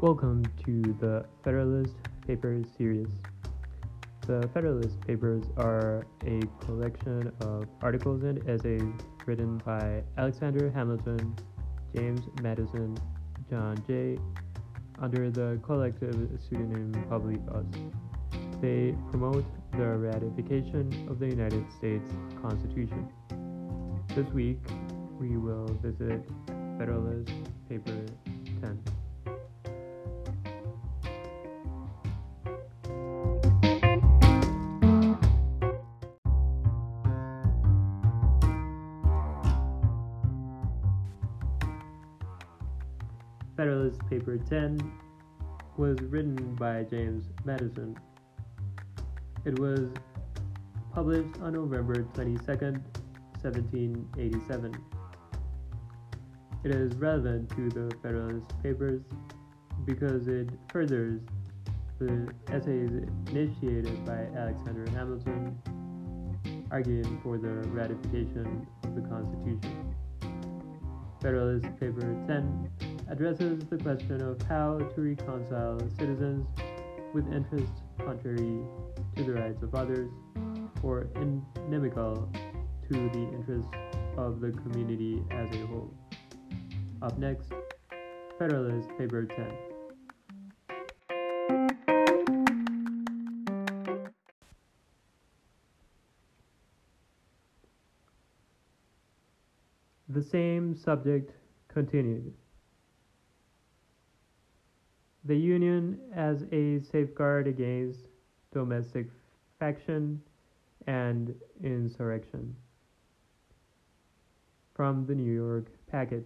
Welcome to the Federalist Papers series. The Federalist Papers are a collection of articles and essays written by Alexander Hamilton, James Madison, John Jay, under the collective pseudonym Public Us. They promote the ratification of the United States Constitution. This week, we will visit Federalist Paper 10. Paper 10 was written by James Madison. It was published on November 22, 1787. It is relevant to the Federalist Papers because it furthers the essays initiated by Alexander Hamilton arguing for the ratification of the Constitution. Federalist Paper 10 addresses the question of how to reconcile citizens with interests contrary to the rights of others or inimical to the interests of the community as a whole. Up next, Federalist Paper 10. The same subject continued. The Union as a safeguard against domestic faction and insurrection. From the New York Packet,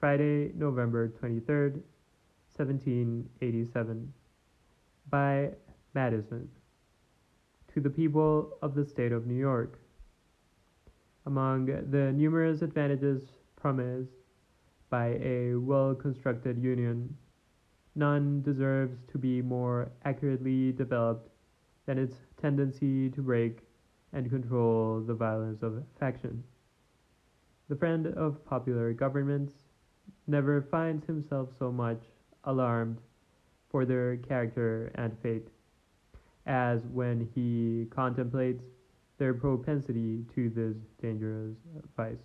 Friday, November 23rd, 1787. By Madison. To the people of the state of New York. Among the numerous advantages promised by a well constructed union, none deserves to be more accurately developed than its tendency to break and control the violence of faction. The friend of popular governments never finds himself so much alarmed for their character and fate as when he contemplates their propensity to this dangerous vice.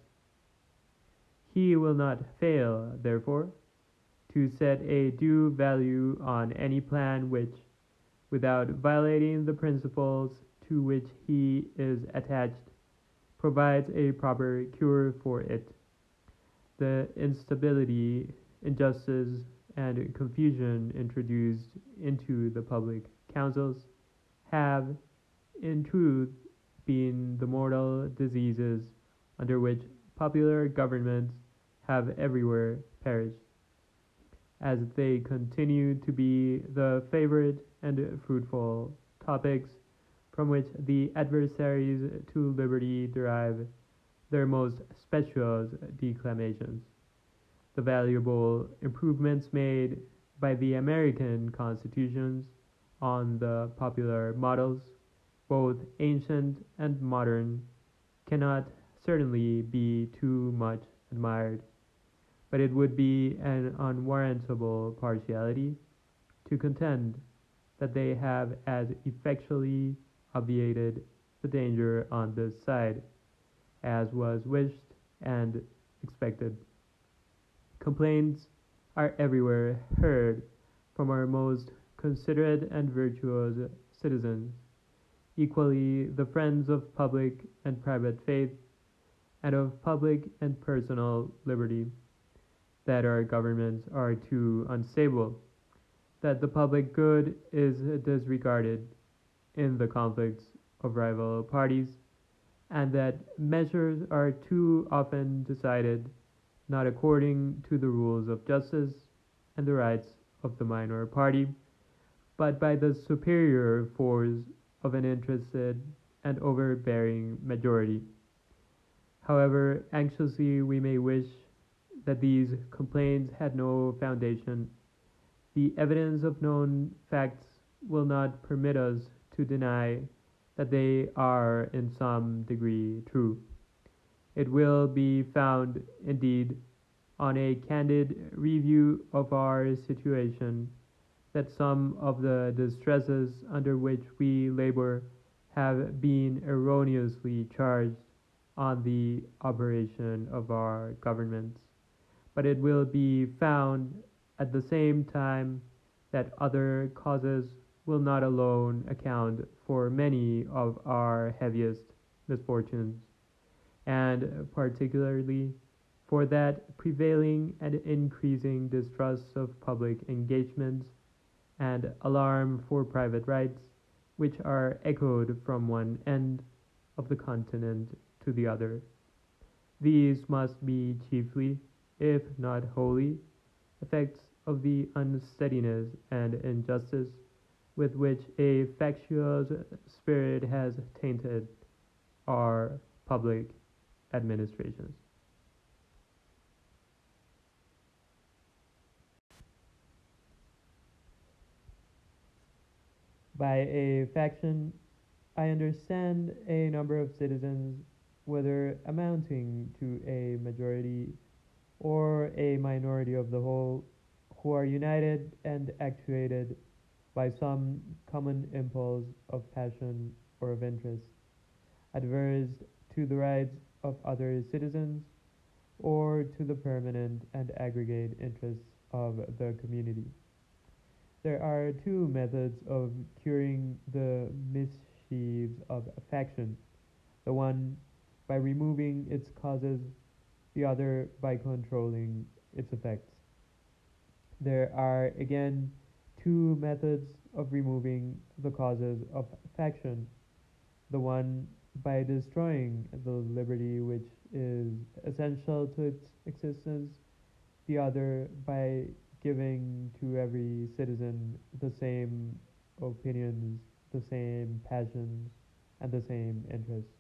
He will not fail, therefore, to set a due value on any plan which, without violating the principles to which he is attached, provides a proper cure for it. The instability, injustice, and confusion introduced into the public councils have, in truth, been the mortal diseases under which popular governments have everywhere perished, as they continue to be the favorite and fruitful topics from which the adversaries to liberty derive their most specious declamations. The valuable improvements made by the American constitutions on the popular models, both ancient and modern, cannot certainly be too much admired, but it would be an unwarrantable partiality to contend that they have as effectually obviated the danger on this side as was wished and expected. Complaints are everywhere heard from our most considerate and virtuous citizens, equally the friends of public and private faith, and of public and personal liberty, that our governments are too unstable, that the public good is disregarded in the conflicts of rival parties, and that measures are too often decided not according to the rules of justice and the rights of the minor party, but by the superior force of an interested and overbearing majority. However anxiously we may wish that these complaints had no foundation, the evidence of known facts will not permit us to deny that they are in some degree true. It will be found, indeed, on a candid review of our situation that some of the distresses under which we labor have been erroneously charged on the operation of our governments, but it will be found at the same time that other causes will not alone account for many of our heaviest misfortunes, and particularly for that prevailing and increasing distrust of public engagements and alarm for private rights, which are echoed from one end of the continent to the other. These must be chiefly, if not wholly, effects of the unsteadiness and injustice with which a factious spirit has tainted our public administrations. By a faction, I understand a number of citizens, whether amounting to a majority or a minority of the whole, who are united and actuated by some common impulse of passion or of interest, adverse to the rights of other citizens or to the permanent and aggregate interests of the community. There are two methods of curing the mischiefs of faction the one by removing its causes, the other by controlling its effects. There are again two methods of removing the causes of faction the one by destroying the liberty which is essential to its existence, the other by giving to every citizen the same opinions, the same passions, and the same interests.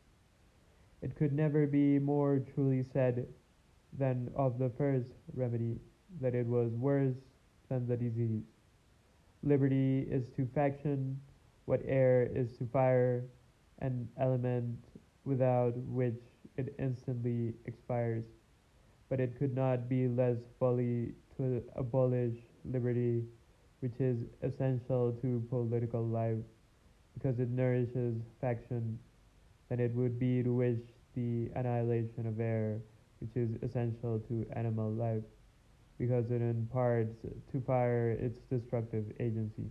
It could never be more truly said than of the first remedy that it was worse than the disease. Liberty is to faction what air is to fire, an element without which it instantly expires. But it could not be less folly to abolish liberty, which is essential to political life, because it nourishes faction, than it would be to wish the annihilation of air, which is essential to animal life because it imparts to fire its destructive agency.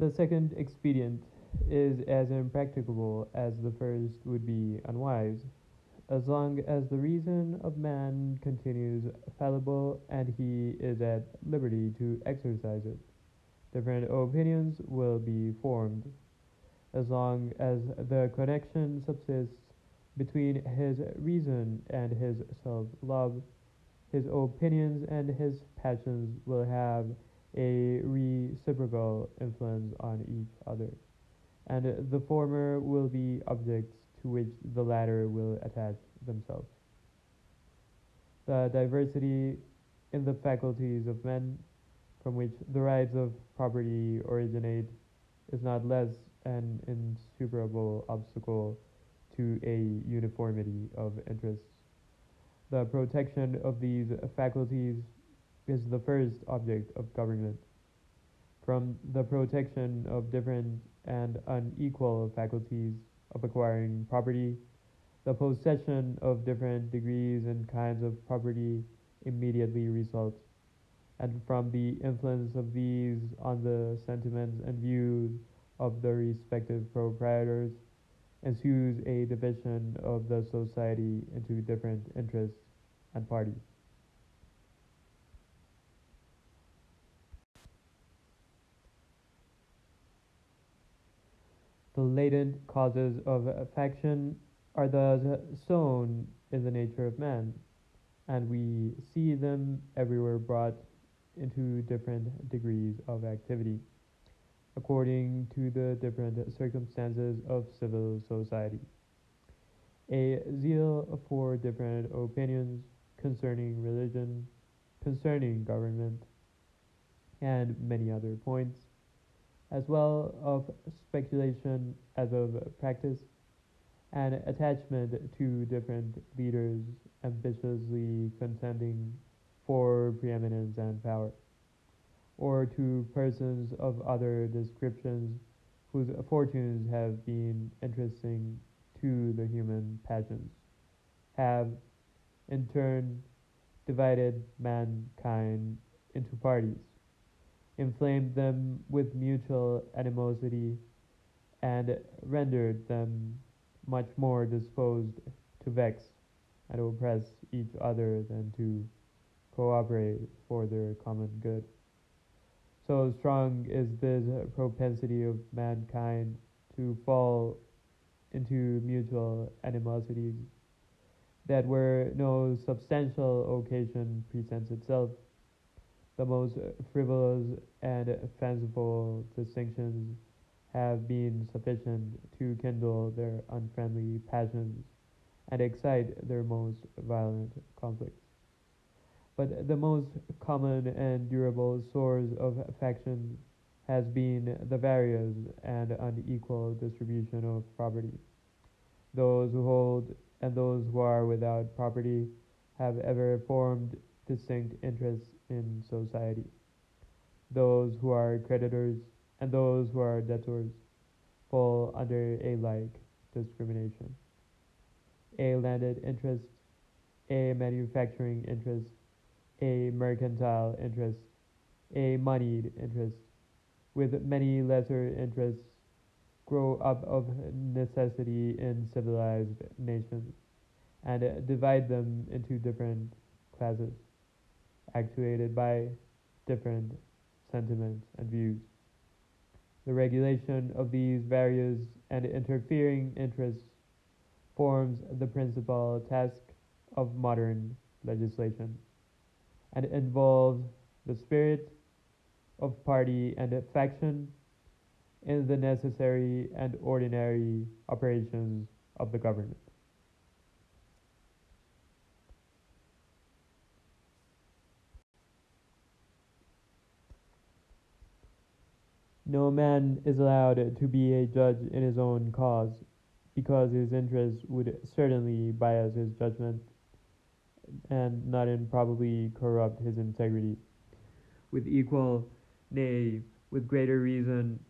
The second expedient is as impracticable as the first would be unwise, as long as the reason of man continues fallible and he is at liberty to exercise it different opinions will be formed. As long as the connection subsists between his reason and his self love, his opinions and his passions will have a reciprocal influence on each other, and the former will be objects to which the latter will attach themselves. The diversity in the faculties of men from which the rights of property originate is not less an insuperable obstacle to a uniformity of interests. The protection of these faculties is the first object of government. From the protection of different and unequal faculties of acquiring property, the possession of different degrees and kinds of property immediately results and from the influence of these on the sentiments and views of the respective proprietors ensues a division of the society into different interests and parties. The latent causes of faction are thus sown in the nature of man, and we see them everywhere brought into different degrees of activity according to the different circumstances of civil society. A zeal for different opinions concerning religion, concerning government, and many other points, as well of speculation as of practice, and attachment to different leaders ambitiously contending for preeminence and power, or to persons of other descriptions whose fortunes have been interesting to the human passions, have, in turn, divided mankind into parties, inflamed them with mutual animosity, and rendered them much more disposed to vex and oppress each other than to cooperate for their common good. So strong is this propensity of mankind to fall into mutual animosities that where no substantial occasion presents itself, the most frivolous and fanciful distinctions have been sufficient to kindle their unfriendly passions and excite their most violent conflicts. But the most common and durable source of affection has been the various and unequal distribution of property. Those who hold and those who are without property have ever formed distinct interests in society. Those who are creditors and those who are debtors fall under a like discrimination. A landed interest, a manufacturing interest, a mercantile interest, a moneyed interest, with many lesser interests grow up of necessity in civilized nations, and divide them into different classes, actuated by different sentiments and views. The regulation of these various and interfering interests forms the principal task of modern legislation, and involves the spirit of party and faction in the necessary and ordinary operations of the government. No man is allowed to be a judge in his own cause, because his interest would certainly bias his judgment, and not improbably corrupt his integrity. With equal, nay, with greater reason,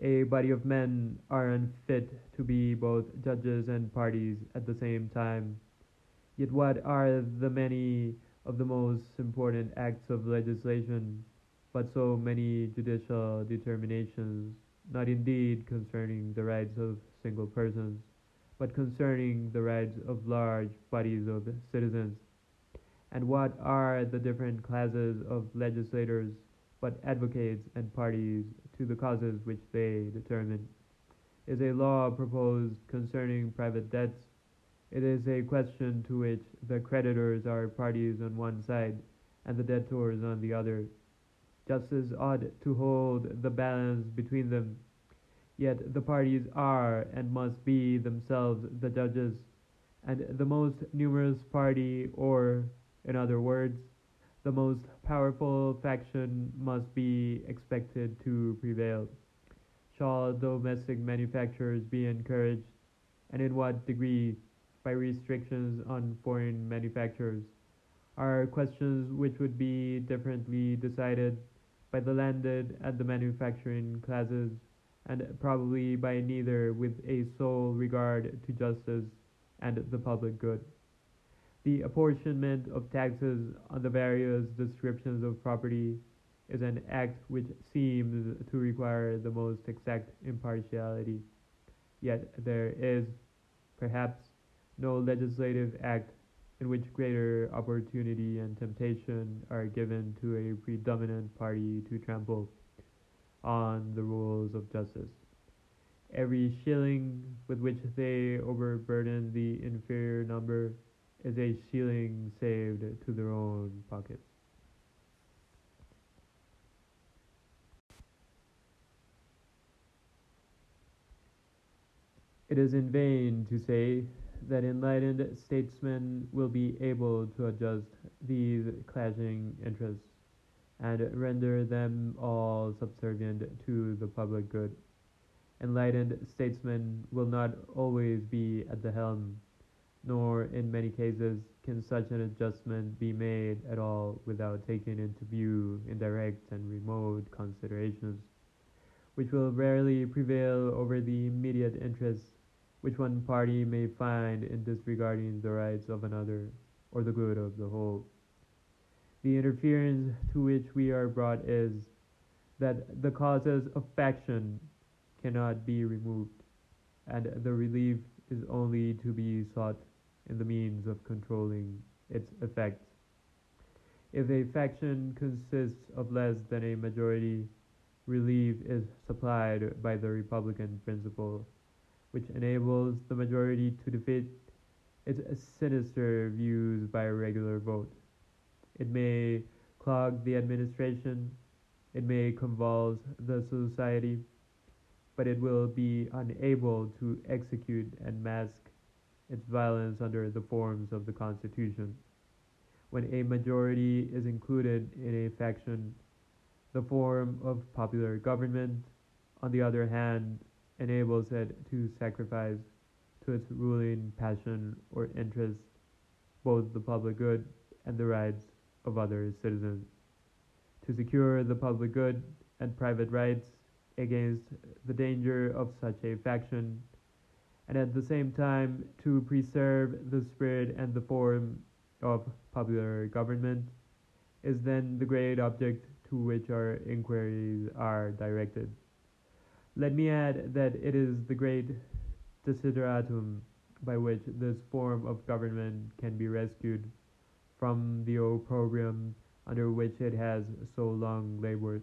a body of men are unfit to be both judges and parties at the same time. Yet what are the many of the most important acts of legislation, but so many judicial determinations, not indeed concerning the rights of single persons, but concerning the rights of large bodies of citizens? And what are the different classes of legislators, but advocates and parties to the causes which they determine. Is a law proposed concerning private debts? It is a question to which the creditors are parties on one side and the debtors on the other. Justice ought to hold the balance between them. Yet the parties are and must be themselves the judges, and the most numerous party, or, in other words, the most powerful faction must be expected to prevail. Shall domestic manufacturers be encouraged, and in what degree, by restrictions on foreign manufacturers, are questions which would be differently decided by the landed and the manufacturing classes, and probably by neither with a sole regard to justice and the public good. The apportionment of taxes on the various descriptions of property is an act which seems to require the most exact impartiality. Yet there is, perhaps, no legislative act in which greater opportunity and temptation are given to a predominant party to trample on the rules of justice. Every shilling with which they overburden the inferior number is a shilling saved to their own pockets. It is in vain to say that enlightened statesmen will be able to adjust these clashing interests. and render them all subservient to the public good. Enlightened statesmen will not always be at the helm, nor in many cases can such an adjustment be made at all without taking into view indirect and remote considerations, which will rarely prevail over the immediate interests which one party may find in disregarding the rights of another or the good of the whole. The interference to which we are brought is that the causes of faction cannot be removed, and the relief is only to be sought in the means of controlling its effects. If a faction consists of less than a majority, relief is supplied by the Republican principle, which enables the majority to defeat its sinister views by a regular vote. It may clog the administration, it may convulse the society, but it will be unable to execute and mask its violence under the forms of the Constitution. When a majority is included in a faction, the form of popular government, on the other hand, enables it to sacrifice to its ruling passion or interest both the public good and the rights of other citizens. To secure the public good and private rights against the danger of such a faction, and at the same time to preserve the spirit and the form of popular government, is then the great object to which our inquiries are directed. Let me add that it is the great desideratum by which this form of government can be rescued from the opprobrium under which it has so long labored,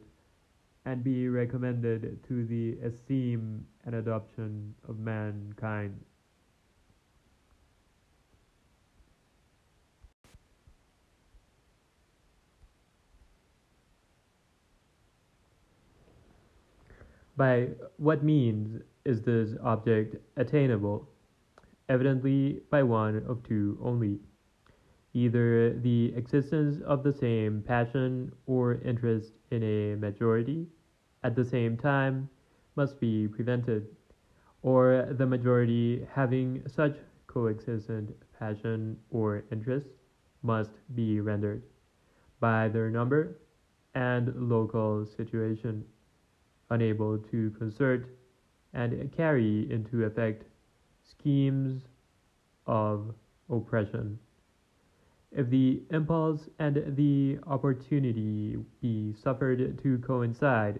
and be recommended to the esteem and adoption of mankind. By what means is this object attainable? Evidently by one of two only. Either the existence of the same passion or interest in a majority at the same time must be prevented, or the majority having such coexistent passion or interest must be rendered by their number and local situation unable to concert and carry into effect schemes of oppression. If the impulse and the opportunity be suffered to coincide,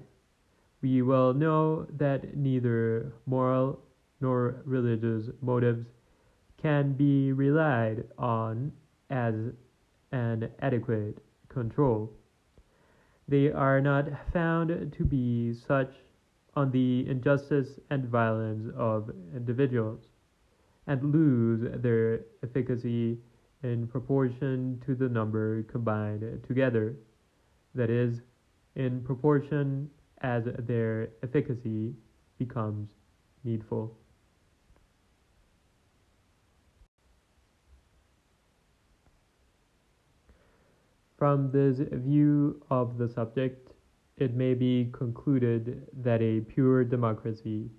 we will know that neither moral nor religious motives can be relied on as an adequate control. They are not found to be such on the injustice and violence of individuals, and lose their efficacy in proportion to the number combined together, that is, in proportion as their efficacy becomes needful. From this view of the subject, it may be concluded that a pure democracy,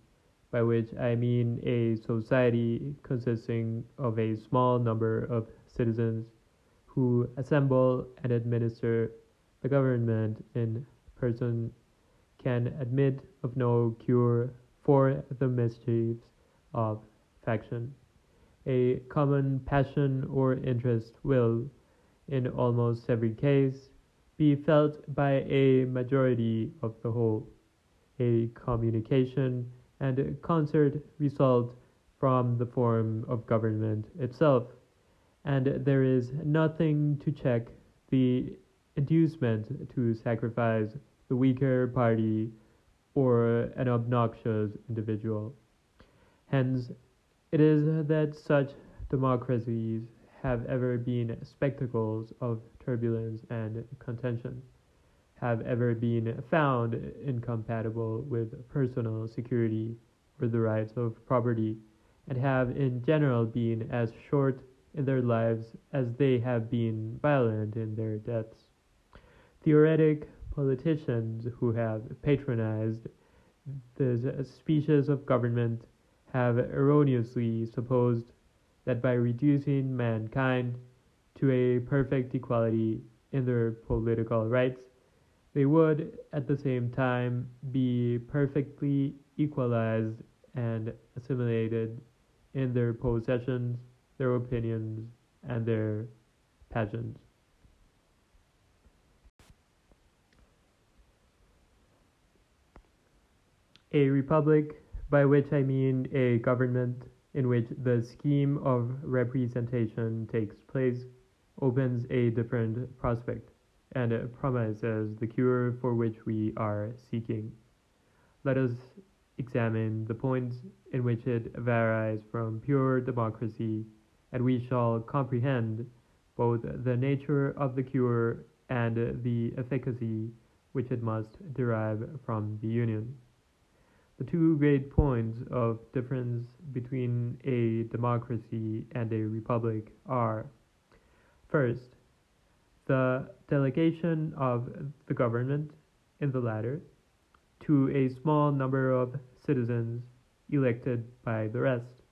by which I mean a society consisting of a small number of citizens who assemble and administer the government in person, can admit of no cure for the mischiefs of faction. A common passion or interest will, in almost every case, be felt by a majority of the whole. A communication and concert result from the form of government itself, and there is nothing to check the inducement to sacrifice the weaker party or an obnoxious individual. Hence, it is that such democracies have ever been spectacles of turbulence and contention, have ever been found incompatible with personal security or the rights of property, and have in general been as short in their lives as they have been violent in their deaths. Theoretic politicians who have patronized this species of government have erroneously supposed that by reducing mankind to a perfect equality in their political rights, they would at the same time be perfectly equalized and assimilated in their possessions, their opinions, and their passions. A republic, by which I mean a government in which the scheme of representation takes place, opens a different prospect and promises the cure for which we are seeking. Let us examine the points in which it varies from pure democracy, and we shall comprehend both the nature of the cure and the efficacy which it must derive from the union. The two great points of difference between a democracy and a republic are first, the delegation of the government in the latter to a small number of citizens elected by the rest.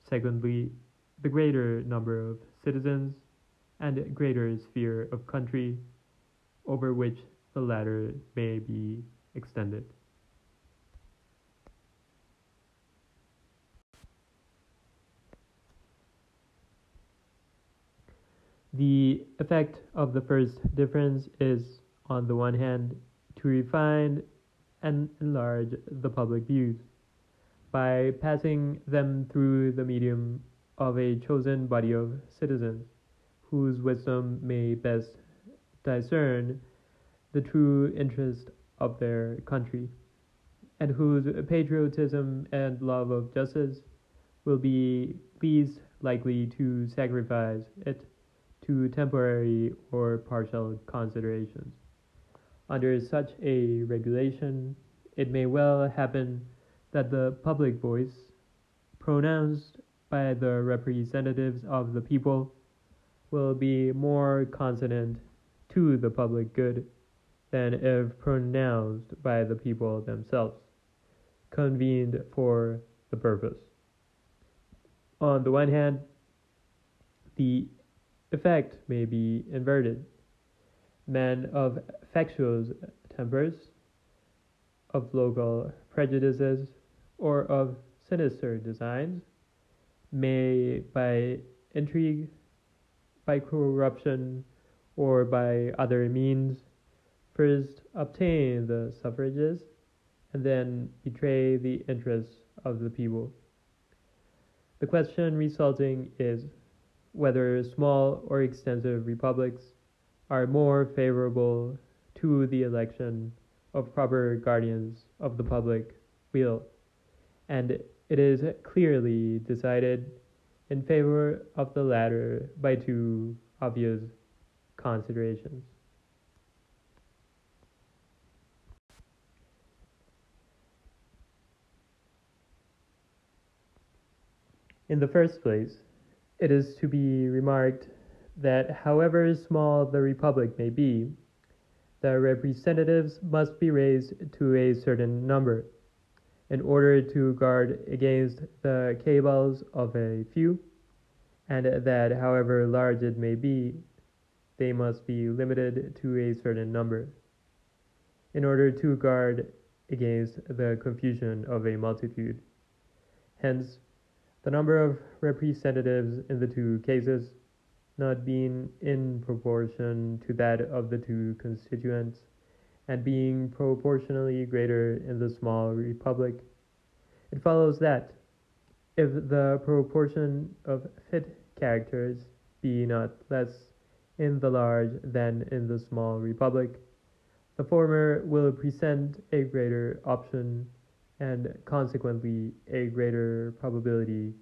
Secondly, the greater number of citizens and greater sphere of country over which the latter may be extended. The effect of the first difference is, on the one hand, to refine and enlarge the public views. By passing them through the medium of a chosen body of citizens whose wisdom may best discern the true interest of their country and whose patriotism and love of justice will be least likely to sacrifice it to temporary or partial considerations. Under such a regulation, it may well happen that the public voice, pronounced by the representatives of the people, will be more consonant to the public good than if pronounced by the people themselves, convened for the purpose. On the one hand, the effect may be inverted. Men of factious tempers, of local prejudices, or of sinister designs may, by intrigue, by corruption, or by other means, first obtain the suffrages and then betray the interests of the people. The question resulting is whether small or extensive republics are more favorable to the election of proper guardians of the public weal, and it is clearly decided in favor of the latter by two obvious considerations. In the first place, it is to be remarked that however small the republic may be, the representatives must be raised to a certain number in order to guard against the cabals of a few, and that however large it may be, they must be limited to a certain number, in order to guard against the confusion of a multitude. Hence, the number of representatives in the two cases not being in proportion to that of the two constituents, and being proportionally greater in the small republic, it follows that if the proportion of fit characters be not less in the large than in the small republic, the former will present a greater option and consequently a greater probability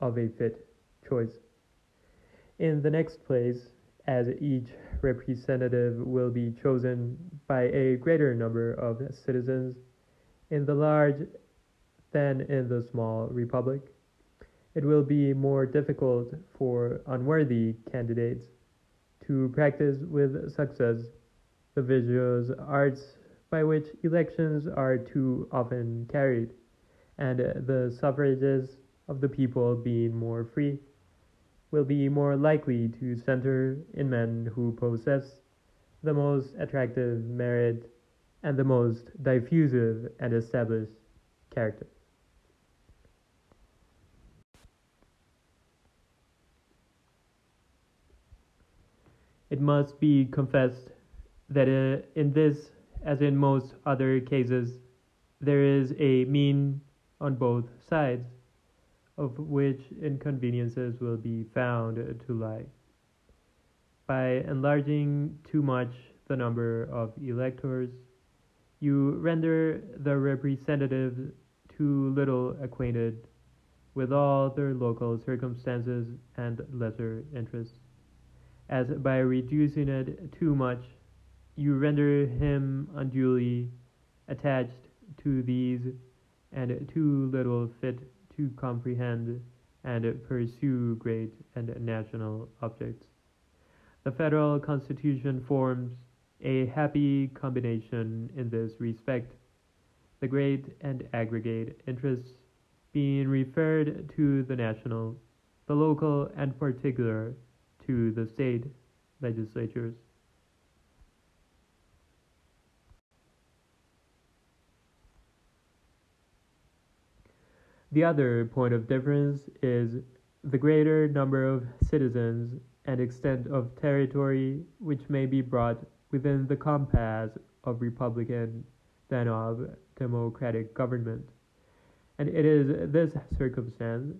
of a fit choice. In the next place, as each representative will be chosen by a greater number of citizens in the large than in the small republic, it will be more difficult for unworthy candidates to practice with success the visual arts by which elections are too often carried, and the suffrages of the people being more free, will be more likely to center in men who possess the most attractive merit and the most diffusive and established character. It must be confessed that uh, in this, as in most other cases, there is a mean on both sides, of which inconveniences will be found to lie. By enlarging too much the number of electors, you render the representatives too little acquainted with all their local circumstances and lesser interests as by reducing it too much, you render him unduly attached to these and too little fit to comprehend and pursue great and national objects. The federal constitution forms a happy combination in this respect, the great and aggregate interests being referred to the national, the local and particular to the state legislatures. The other point of difference is the greater number of citizens and extent of territory which may be brought within the compass of republican than of democratic government. And it is this circumstance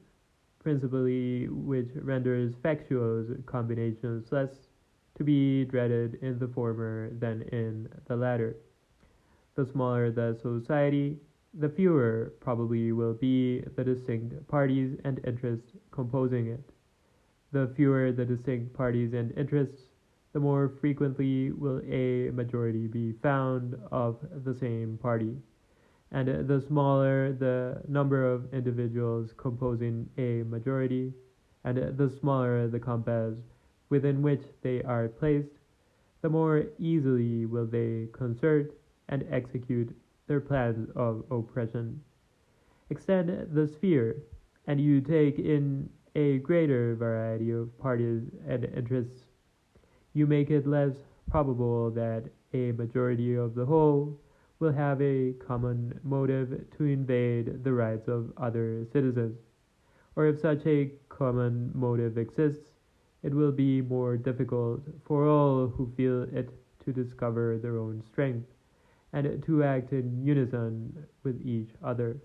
principally which renders factious combinations less to be dreaded in the former than in the latter. The smaller the society, the fewer probably will be the distinct parties and interests composing it. The fewer the distinct parties and interests, the more frequently will a majority be found of the same party and the smaller the number of individuals composing a majority, and the smaller the compass within which they are placed, the more easily will they concert and execute their plans of oppression. Extend the sphere, and you take in a greater variety of parties and interests. You make it less probable that a majority of the whole will have a common motive to invade the rights of other citizens, or if such a common motive exists, it will be more difficult for all who feel it to discover their own strength and to act in unison with each other.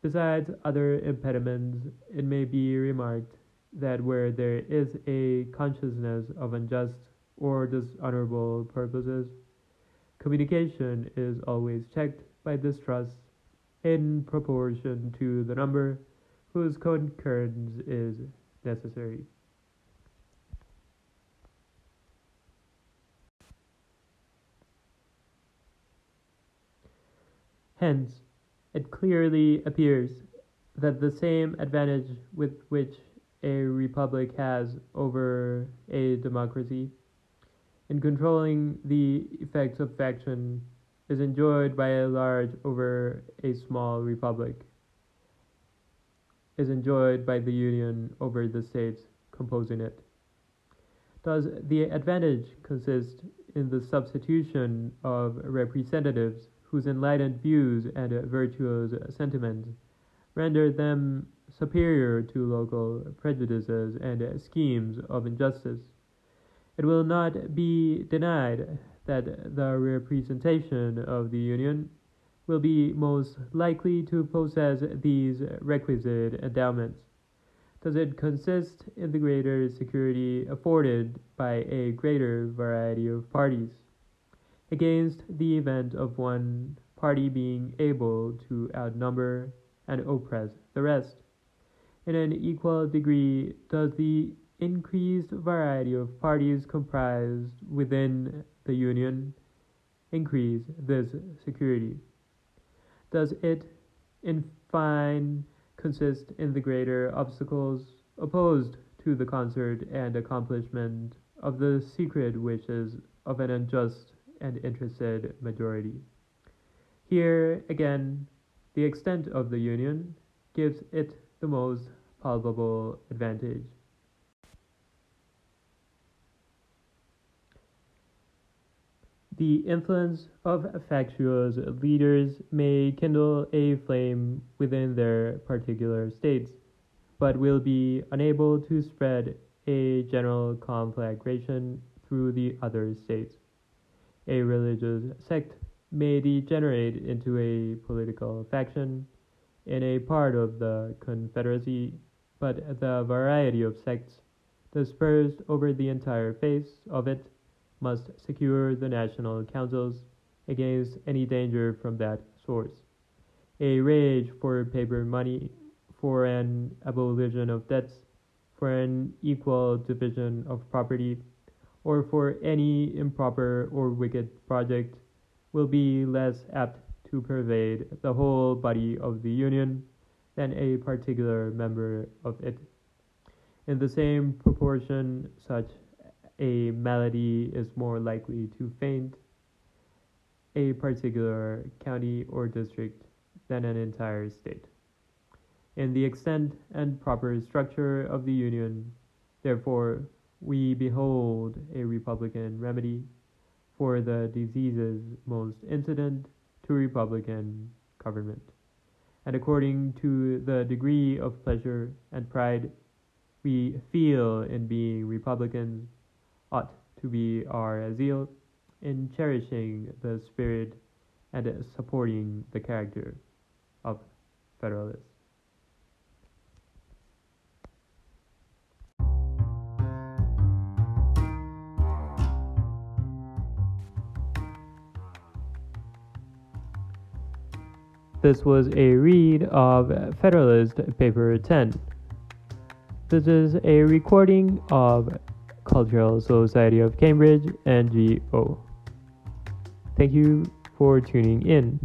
Besides other impediments, it may be remarked that where there is a consciousness of unjust or dishonorable purposes, Communication is always checked by distrust in proportion to the number whose concurrence is necessary. Hence, it clearly appears that the same advantage with which a republic has over a democracy in controlling the effects of faction is enjoyed by a large over a small republic, is enjoyed by the Union over the states composing it. Does the advantage consist in the substitution of representatives whose enlightened views and virtuous sentiments render them superior to local prejudices and schemes of injustice? It will not be denied that the representation of the Union will be most likely to possess these requisite endowments. Does it consist in the greater security afforded by a greater variety of parties, against the event of one party being able to outnumber and oppress the rest? In an equal degree, does the increased variety of parties comprised within the Union increase this security? Does it, in fine, consist in the greater obstacles opposed to the concert and accomplishment of the secret wishes of an unjust and interested majority. Here, again, the extent of the union gives it the most palpable advantage. The influence of factious leaders may kindle a flame within their particular states, but will be unable to spread a general conflagration through the other states. A religious sect may degenerate into a political faction in a part of the Confederacy, but the variety of sects dispersed over the entire face of it must secure the national councils against any danger from that source. A rage for paper money, for an abolition of debts, for an equal division of property, or for any improper or wicked project will be less apt to pervade the whole body of the Union than a particular member of it. In the same proportion, such a malady is more likely to faint a particular county or district than an entire state. In the extent and proper structure of the Union, therefore, we behold a Republican remedy for the diseases most incident to Republican government. And according to the degree of pleasure and pride we feel in being Republicans, ought to be our zeal in cherishing the spirit and supporting the character of Federalists. This was a read of Federalist Paper 10. This is a recording of Cultural Society of Cambridge NGO. Thank you for tuning in.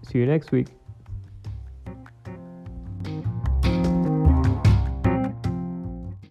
See you next week.